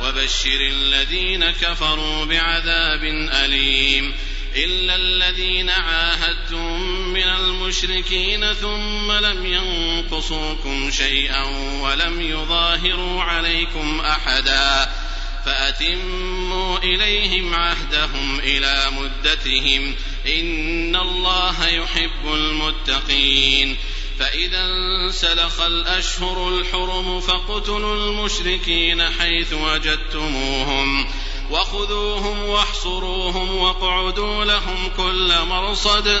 وبشر الذين كفروا بعذاب أليم إلا الذين عاهدتم من المشركين ثم لم ينقصوكم شيئا ولم يظاهروا عليكم أحدا فأتموا إليهم عهدهم إلى مدتهم. إن الله يحب المتقين. فإذا انسلخ الأشهر الحرم فاقتلوا المشركين حيث وجدتموهم. وخذوهم واحصروهم واقعدوا لهم كل مرصد.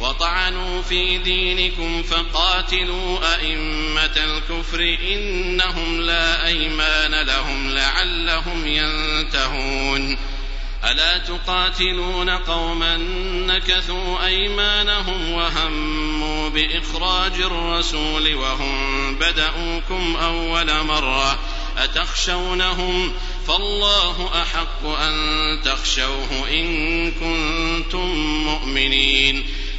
وطعنوا في دينكم فقاتلوا أئمة الكفر إنهم لا أيمان لهم لعلهم ينتهون. ألا تقاتلون قوما نكثوا أيمانهم وهموا بإخراج الرسول وهم بدأوكم أول مرة أتخشونهم فالله أحق أن تخشوه إن كنتم مؤمنين.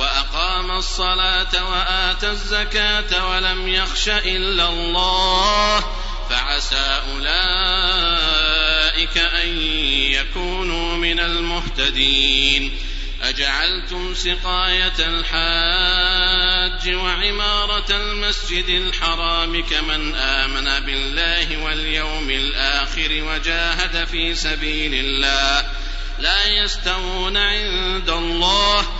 وأقام الصلاة وآتى الزكاة ولم يخش إلا الله فعسى أولئك أن يكونوا من المهتدين. أجعلتم سقاية الحاج وعمارة المسجد الحرام كمن آمن بالله واليوم الآخر وجاهد في سبيل الله. لا يستوون عند الله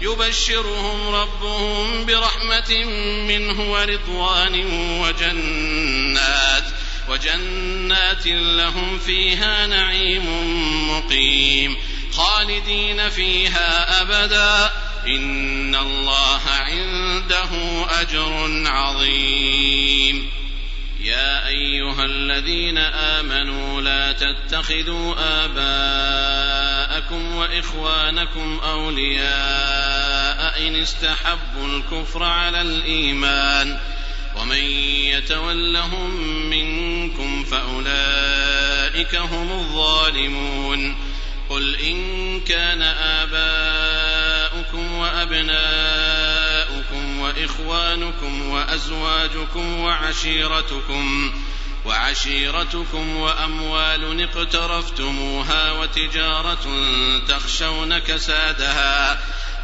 يبشرهم ربهم برحمة منه ورضوان وجنات وجنات لهم فيها نعيم مقيم خالدين فيها أبدا. إن الله عنده أجر عظيم. يا أيها الذين آمنوا لا تتخذوا آباءكم وإخوانكم أولياء إن استحبوا الكفر على الإيمان ومن يتولهم منكم فأولئك هم الظالمون قل إن كان آباؤكم وأبناؤكم وإخوانكم وأزواجكم وعشيرتكم وعشيرتكم وأموال اقترفتموها وتجارة تخشون كسادها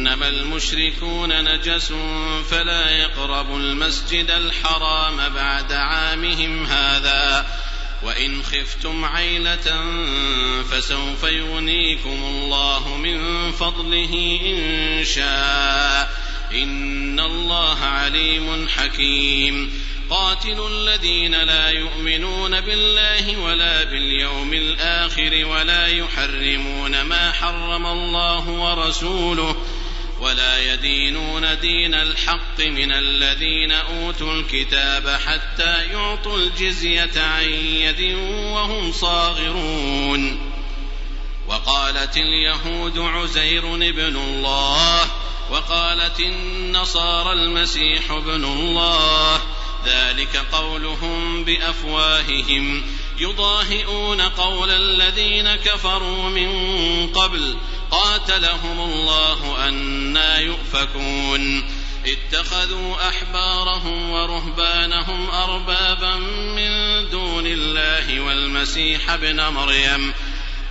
انما المشركون نجس فلا يقربوا المسجد الحرام بعد عامهم هذا. وإن خفتم عيلة فسوف يغنيكم الله من فضله إن شاء. إن الله عليم حكيم. قاتلوا الذين لا يؤمنون بالله ولا باليوم الآخر ولا يحرمون ما حرم الله ورسوله ولا يدينون دين الحق من الذين أوتوا الكتاب حتى يعطوا الجزية عن يد وهم صاغرون وقالت اليهود عزير ابن الله وقالت النصارى المسيح ابن الله ذلك قولهم بافواههم يضاهئون قول الذين كفروا من قبل قاتلهم الله أنا يؤفكون اتخذوا أحبارهم ورهبانهم أربابا من دون الله والمسيح ابن مريم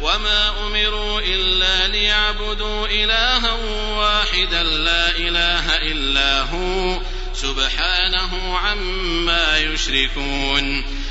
وما أمروا إلا ليعبدوا إلها واحدا لا إله إلا هو سبحانه عما يشركون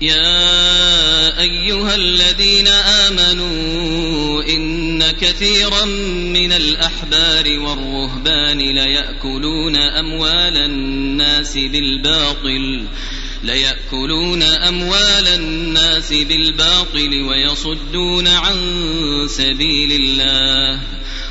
يا أيها الذين آمنوا إن كثيرا من الأحبار والرهبان ليأكلون أموال الناس بالباطل ليأكلون أموال الناس بالباطل ويصدون عن سبيل الله.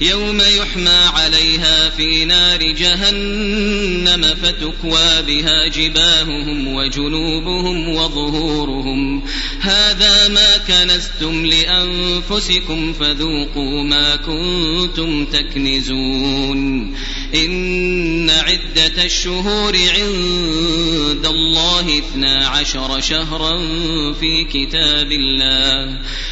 يوم يحمى عليها في نار جهنم فتكوى بها جباههم وجنوبهم وظهورهم. هذا ما كنزتم لأنفسكم فذوقوا ما كنتم تكنزون. إن عدة الشهور عند الله اثنا عشر شهرا في كتاب الله.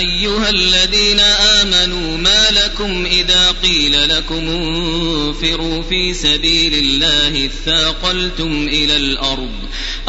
أيها الذين آمنوا ما لكم إذا قيل لكم انفروا في سبيل الله اثاقلتم إلى الأرض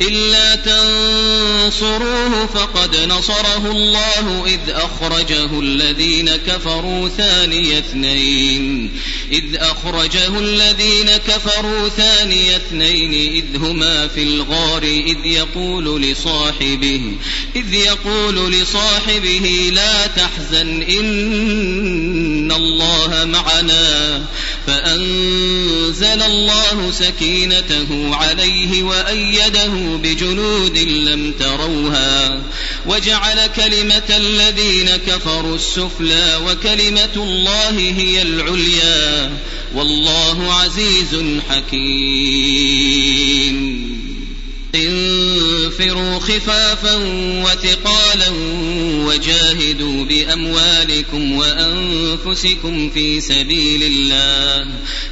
إلا تنصروه فقد نصره الله إذ أخرجه الذين كفروا ثاني اثنين. إذ أخرجه الذين كفروا ثاني اثنين. إذ هما في الغار. إذ يقول لصاحبه إذ يقول لصاحبه لا تحزن إن الله معنا. فأنزل الله سكينته عليه وأيده بجنود لم تروها وجعل كلمة الذين كفروا السفلى وكلمة الله هي العليا والله عزيز حكيم انفروا خفافا وثقالا وجاهدوا بأموالكم وأنفسكم في سبيل الله.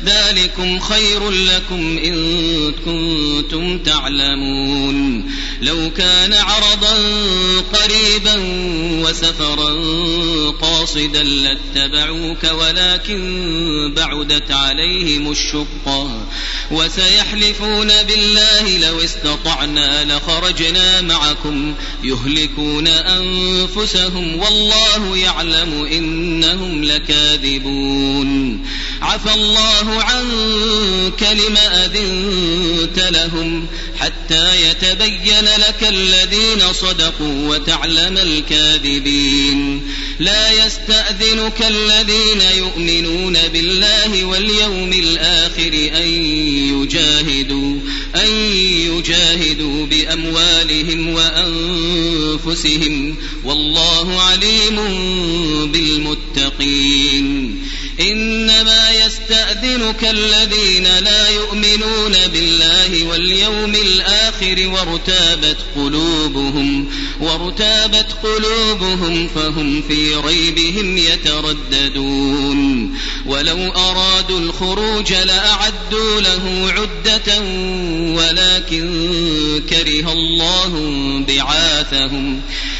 ذلكم خير لكم إن كنتم تعلمون. لو كان عرضا قريبا وسفرا قاصدا لاتبعوك ولكن بعدت عليهم الشقة. وسيحلفون بالله لو استطعنا لخرجنا معكم يهلكون أنفسهم والله يعلم إنهم لكاذبون. عفى الله عنك لم أذنت لهم حتى يتبين لك الذين صدقوا وتعلم الكاذبين. لا يستأذنك الذين يؤمنون بالله واليوم الآخر أن يجاهدوا. أن يجاهدوا بأموالهم وأنفسهم والله عليم بالمتقين. إنما يستأذنك الذين لا يؤمنون بالله واليوم الآخر وارتابت قلوبهم وارتابت قلوبهم فهم في ريبهم يترددون. ولو أرادوا الخروج لأعدوا له عدة ولكن كره الله بعاثهم.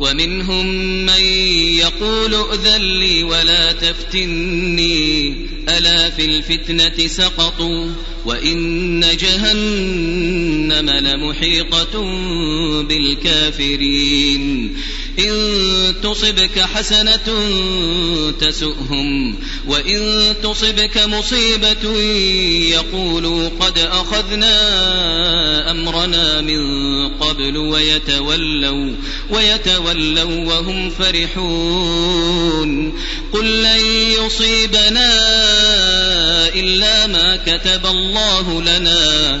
ومنهم من يقول ائذن لي ولا تفتني ألا في الفتنة سقطوا وإن جهنم لمحيطة بالكافرين. إن تصبك حسنة تسؤهم وإن تصبك مصيبة يقولوا قد أخذنا أمرنا من قبل ويتولوا ويتولوا وهم فرحون. قل لن يصيبنا إلا ما كتب الله لنا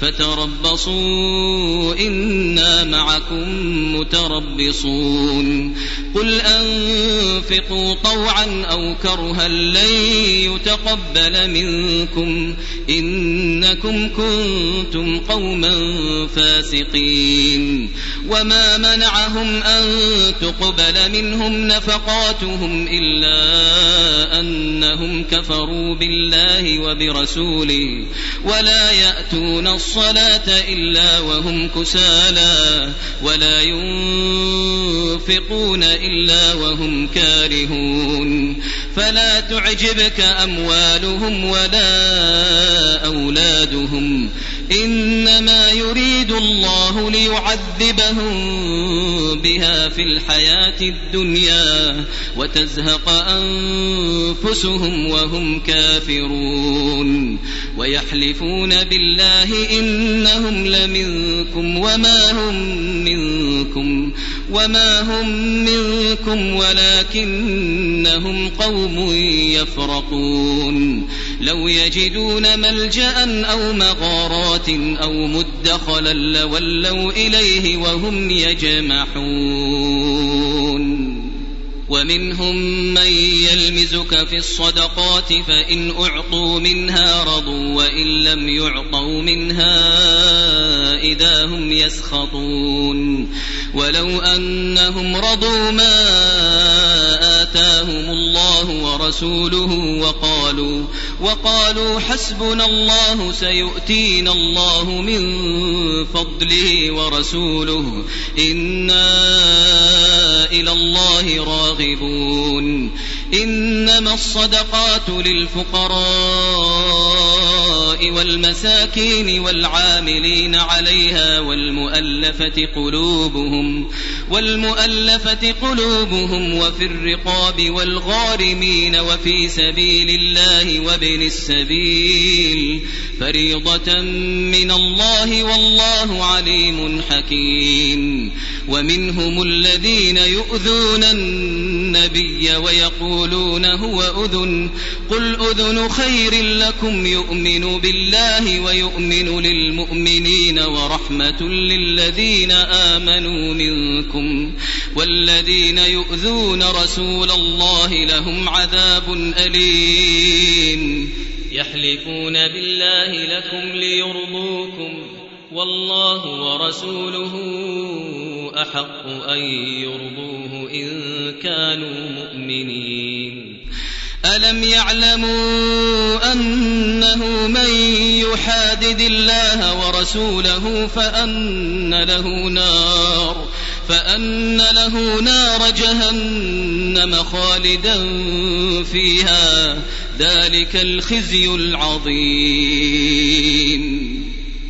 فتربصوا إنا معكم متربصون قل أنفقوا طوعا أو كرها لن يتقبل منكم إنكم كنتم قوما فاسقين وما منعهم أن تقبل منهم نفقاتهم إلا أنهم كفروا بالله وبرسوله ولا يأتون الصلاة إلا وهم كسالى ولا ينفقون إلا وهم كارهون. فلا تعجبك أموالهم ولا أولادهم. إنما يريد الله ليعذبهم بها في الحياة الدنيا وتزهق أنفسهم وهم كافرون ويحلفون بالله إنهم لمنكم وما هم منكم وما هم منكم ولكنهم قوم يفرقون لو يجدون ملجأ أو مغارات أو مدخلا لولوا إليه وهم يجمحون ومنهم من يلمزك في الصدقات فإن أعطوا منها رضوا وإن لم يعطوا منها إذا هم يسخطون ولو أنهم رضوا ما آتاهم الله ورسوله وقالوا وقالوا حسبنا الله سيؤتينا الله من فضله ورسوله إنا إلى الله راغبون إنما الصدقات للفقراء والمساكين والعاملين عليها والمؤلفة قلوبهم والمؤلفة قلوبهم وفي الرقاب والغارمين وفي سبيل الله وابن السبيل. فريضة من الله والله عليم حكيم. ومنهم الذين يؤذون النبي ويقولون هو أذن. قل أذن خير لكم يؤمن بالله ويؤمن للمؤمنين ورحمة للذين آمنوا منكم. والذين يؤذون رسول الله لهم عذاب أليم. يحلفون بالله لكم ليرضوكم والله ورسوله أحق أن يرضوه إن كانوا مؤمنين. ألم يعلموا أنه من يحادد الله ورسوله فأن له نار فأن له نار جهنم خالدا فيها ذلك الخزي العظيم.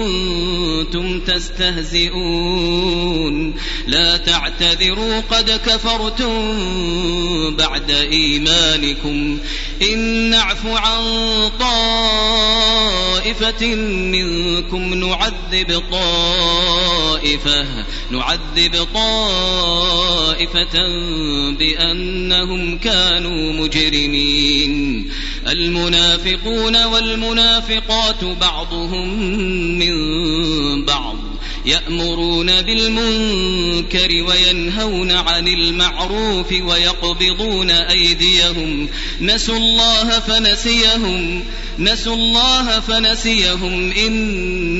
كنتم تستهزئون. لا تعتذروا قد كفرتم بعد إيمانكم. إن نعف عن طائفة منكم نعذب طائفة. نعذب طائفة بأنهم كانوا مجرمين. المنافقون والمنافقات بعضهم من بعض يأمرون بالمنكر وينهون عن المعروف ويقبضون أيديهم. نسوا الله فنسيهم. نسوا الله فنسيهم. إن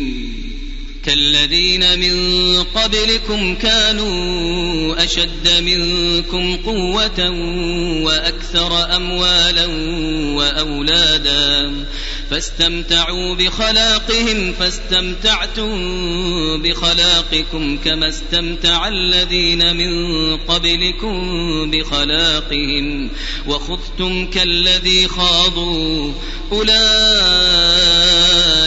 كالذين من قبلكم كانوا أشد منكم قوة وأكثر أموالا وأولادا فاستمتعوا بخلاقهم فاستمتعتم بخلاقكم كما استمتع الذين من قبلكم بخلاقهم وخذتم كالذي خاضوا أولئك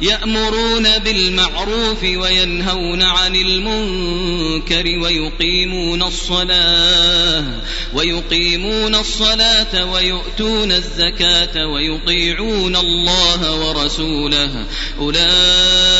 يأمرون بالمعروف وينهون عن المنكر ويقيمون الصلاة ويقيمون الصلاة ويؤتون الزكاة ويطيعون الله ورسوله أولئك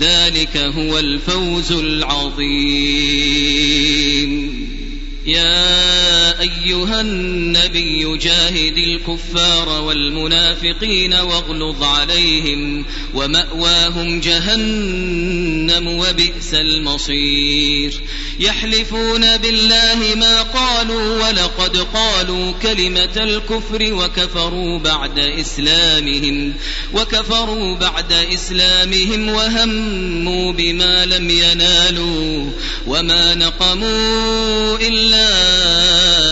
ذلك هو الفوز العظيم. يا أيها النبي جاهد الكفار والمنافقين واغلظ عليهم ومأواهم جهنم وبئس المصير. يحلفون بالله ما قالوا ولقد قالوا كلمة الكفر وكفروا بعد إسلامهم وكفروا بعد إسلامهم وهموا بما لم ينالوا وما نقموا إلا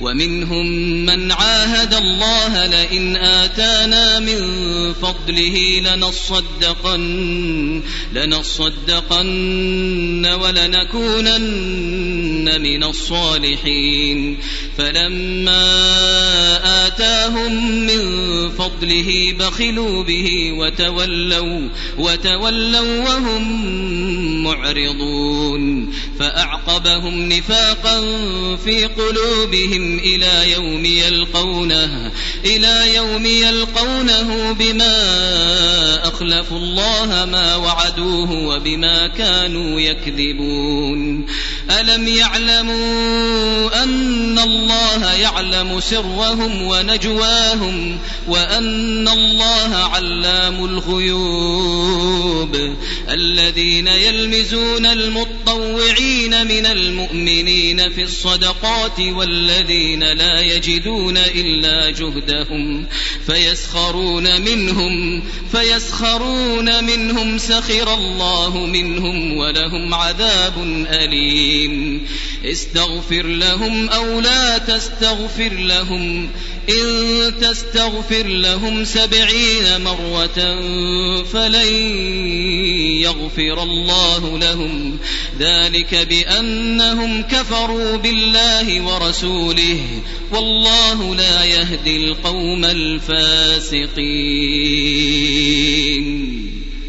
ومنهم من عاهد الله لئن آتانا من فضله لنصدقن لنصدقن ولنكونن من الصالحين. فلما آتاهم من فضله بخلوا به وتولوا وتولوا وهم معرضون. فأعقبهم نفاقا في قلوبهم إلى يوم يلقونه إلى يوم يلقونه بما أخلفوا الله ما وعدوه وبما كانوا يكذبون. ألم يعلموا أن الله يعلم سرهم ونجواهم وأن الله علام الغيوب. الذين يلمزون المطوعين من المؤمنين في الصدقات والذين لا يجدون إلا جهدهم فيسخرون منهم فيسخرون منهم سخر الله منهم ولهم عذاب أليم. استغفر لهم أو لا تستغفر لهم إن تستغفر لهم سبعين مرة فلن يغفر الله لهم. ذلك بأنهم كفروا بالله ورسوله والله لا يهدي القوم الفاسقين.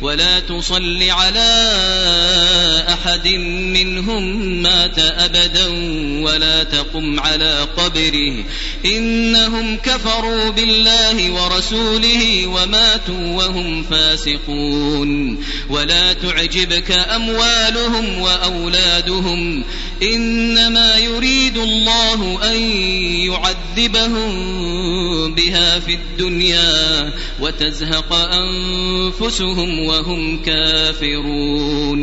ولا تصل على أحد منهم مات أبدا ولا تقم على قبره. إنهم كفروا بالله ورسوله وماتوا وهم فاسقون. ولا تعجبك أموالهم وأولادهم. إنما يريد الله أن يعذبهم بها في الدنيا وتزهق أنفسهم وهم كافرون.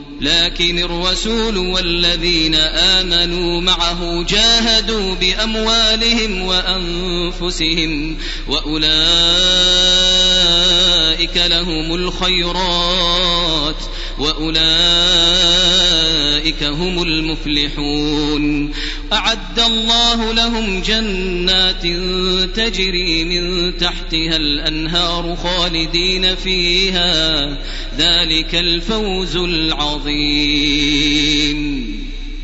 لكن الرسول والذين آمنوا معه جاهدوا بأموالهم وأنفسهم وأولئك لهم الخيرات وأولئك هم المفلحون. أعد الله لهم جنات تجري من تحتها الأنهار خالدين فيها. ذلك الفوز العظيم.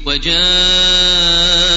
وجاء جاء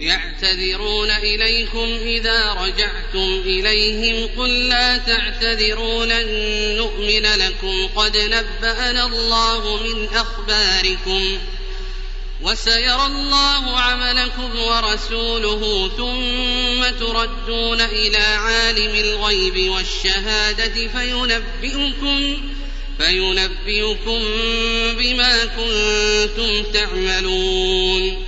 يعتذرون إليكم إذا رجعتم إليهم قل لا تعتذروا لن نؤمن لكم قد نبأنا الله من أخباركم وسيرى الله عملكم ورسوله ثم تردون إلى عالم الغيب والشهادة فينبئكم فينبئكم بما كنتم تعملون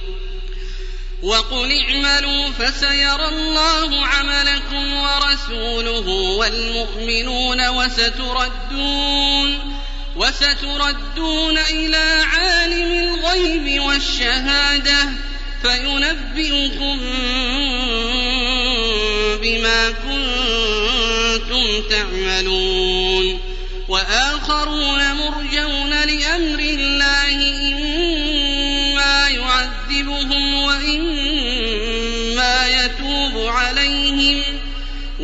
وقل اعملوا فسيرى الله عملكم ورسوله والمؤمنون وستردون وستردون إلى عالم الغيب والشهادة فينبئكم بما كنتم تعملون وآخرون مرجون لأمر الله إما يعذبهم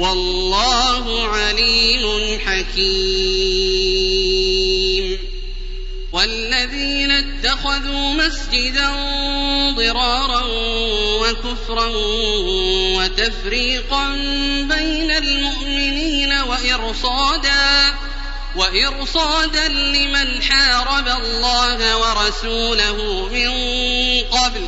والله عليم حكيم. والذين اتخذوا مسجدا ضرارا وكفرا وتفريقا بين المؤمنين وإرصادا وإرصادا لمن حارب الله ورسوله من قبل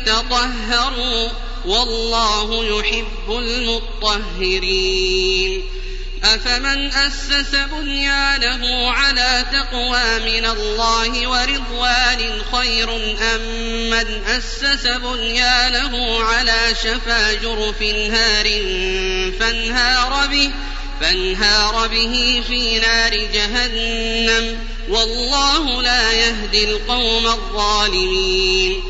يتطهروا والله يحب المطهرين أفمن أسس بنيانه على تقوى من الله ورضوان خير أم من أسس بنيانه على شفا جرف هار فانهار به فانهار به في نار جهنم والله لا يهدي القوم الظالمين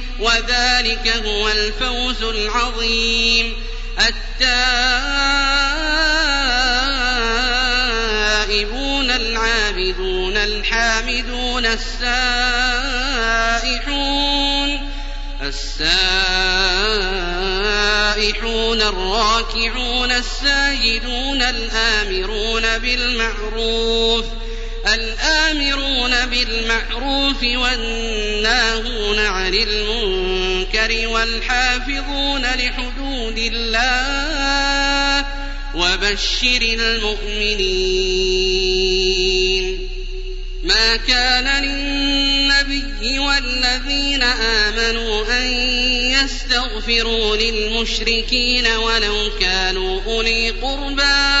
وذلك هو الفوز العظيم. التائبون العابدون الحامدون السائحون. السائحون الراكعون الساجدون الآمرون بالمعروف. الآمرون بالمعروف والناهون عن المنكر والحافظون لحدود الله وبشر المؤمنين. ما كان للنبي والذين آمنوا أن يستغفروا للمشركين ولو كانوا أولي قربى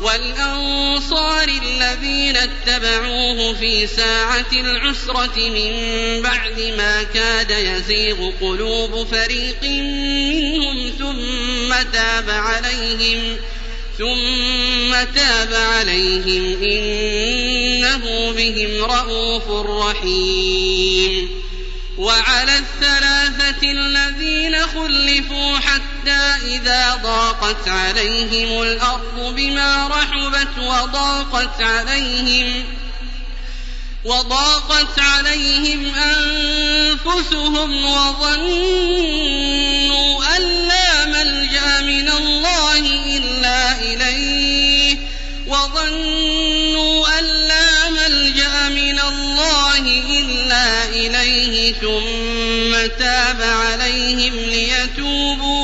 والأنصار الذين اتبعوه في ساعة العسرة من بعد ما كاد يزيغ قلوب فريق منهم ثم تاب عليهم ثم تاب عليهم إنه بهم رءوف رحيم وعلى الثلاثة الذين خلفوا حتى إذا ضاقت عليهم الأرض بما رحبت وضاقت عليهم وضاقت عليهم أنفسهم وظنوا أن لا ملجأ من الله إلا إليه وظنوا أن لا ملجأ من الله إلا إليه ثم تاب عليهم ليتوبوا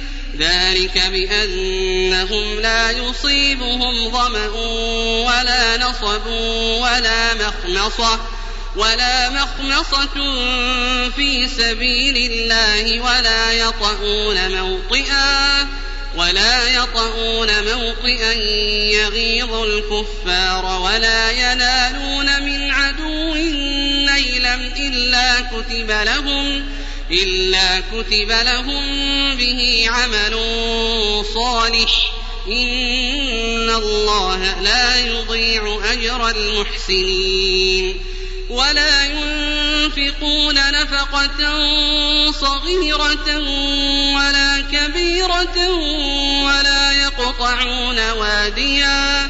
ذلك بأنهم لا يصيبهم ظمأ ولا نصب ولا مخمصة ولا مخمصة في سبيل الله ولا يطؤون موطئا ولا يطؤون موطئا يغيظ الكفار ولا ينالون من عدو نيلا إلا كتب لهم إلا كتب لهم به عمل صالح إن الله لا يضيع أجر المحسنين ولا ينفقون نفقة صغيرة ولا كبيرة ولا يقطعون واديا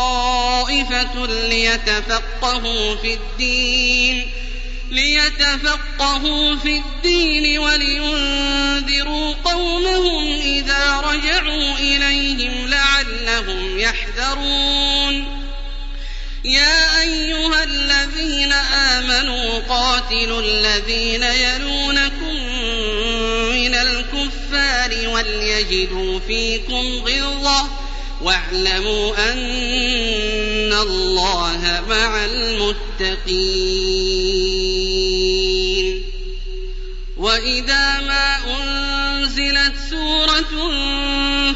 ليتفقهوا في الدين ليتفقهوا في الدين ولينذروا قومهم إذا رجعوا إليهم لعلهم يحذرون. يا أيها الذين آمنوا قاتلوا الذين يلونكم من الكفار وليجدوا فيكم غلظة واعلموا أن الله مع المتقين وإذا ما أنزلت سورة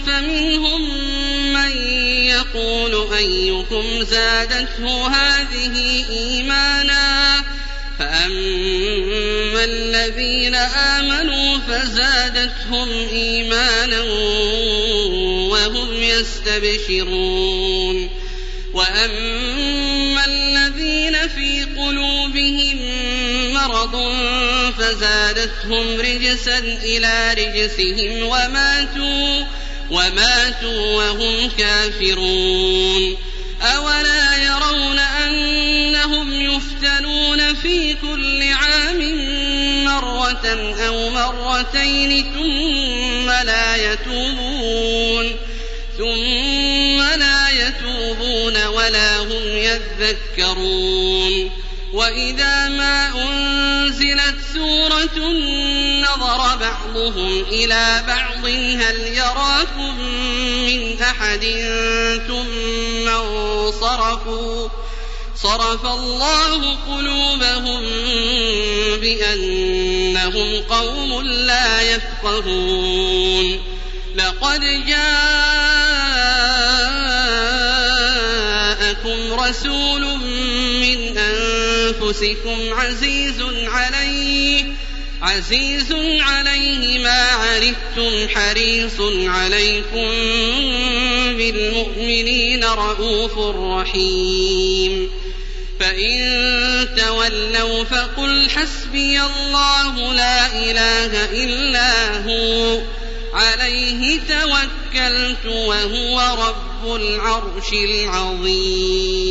فمنهم من يقول أيكم زادته هذه إيمانا فأما الذين آمنوا فزادتهم إيمانا وهم يستبشرون وأما الذين في قلوبهم مرض فزادتهم رجسا إلى رجسهم وماتوا وماتوا وهم كافرون أولا يرون أنهم يفتنون في كل عام مرة أو مرتين ثم لا يتوبون ثم ولا هم يذكرون وإذا ما أنزلت سورة نظر بعضهم إلى بعض هل يراكم من أحد ثم انصرفوا صرف الله قلوبهم بأنهم قوم لا يفقهون لقد جاءكم أنفسكم عزيز عليه عزيز عليه ما عنتم حريص عليكم بالمؤمنين رءوف رحيم. فإن تولوا فقل حسبي الله لا إله إلا هو عليه توكلت وهو رب العرش العظيم.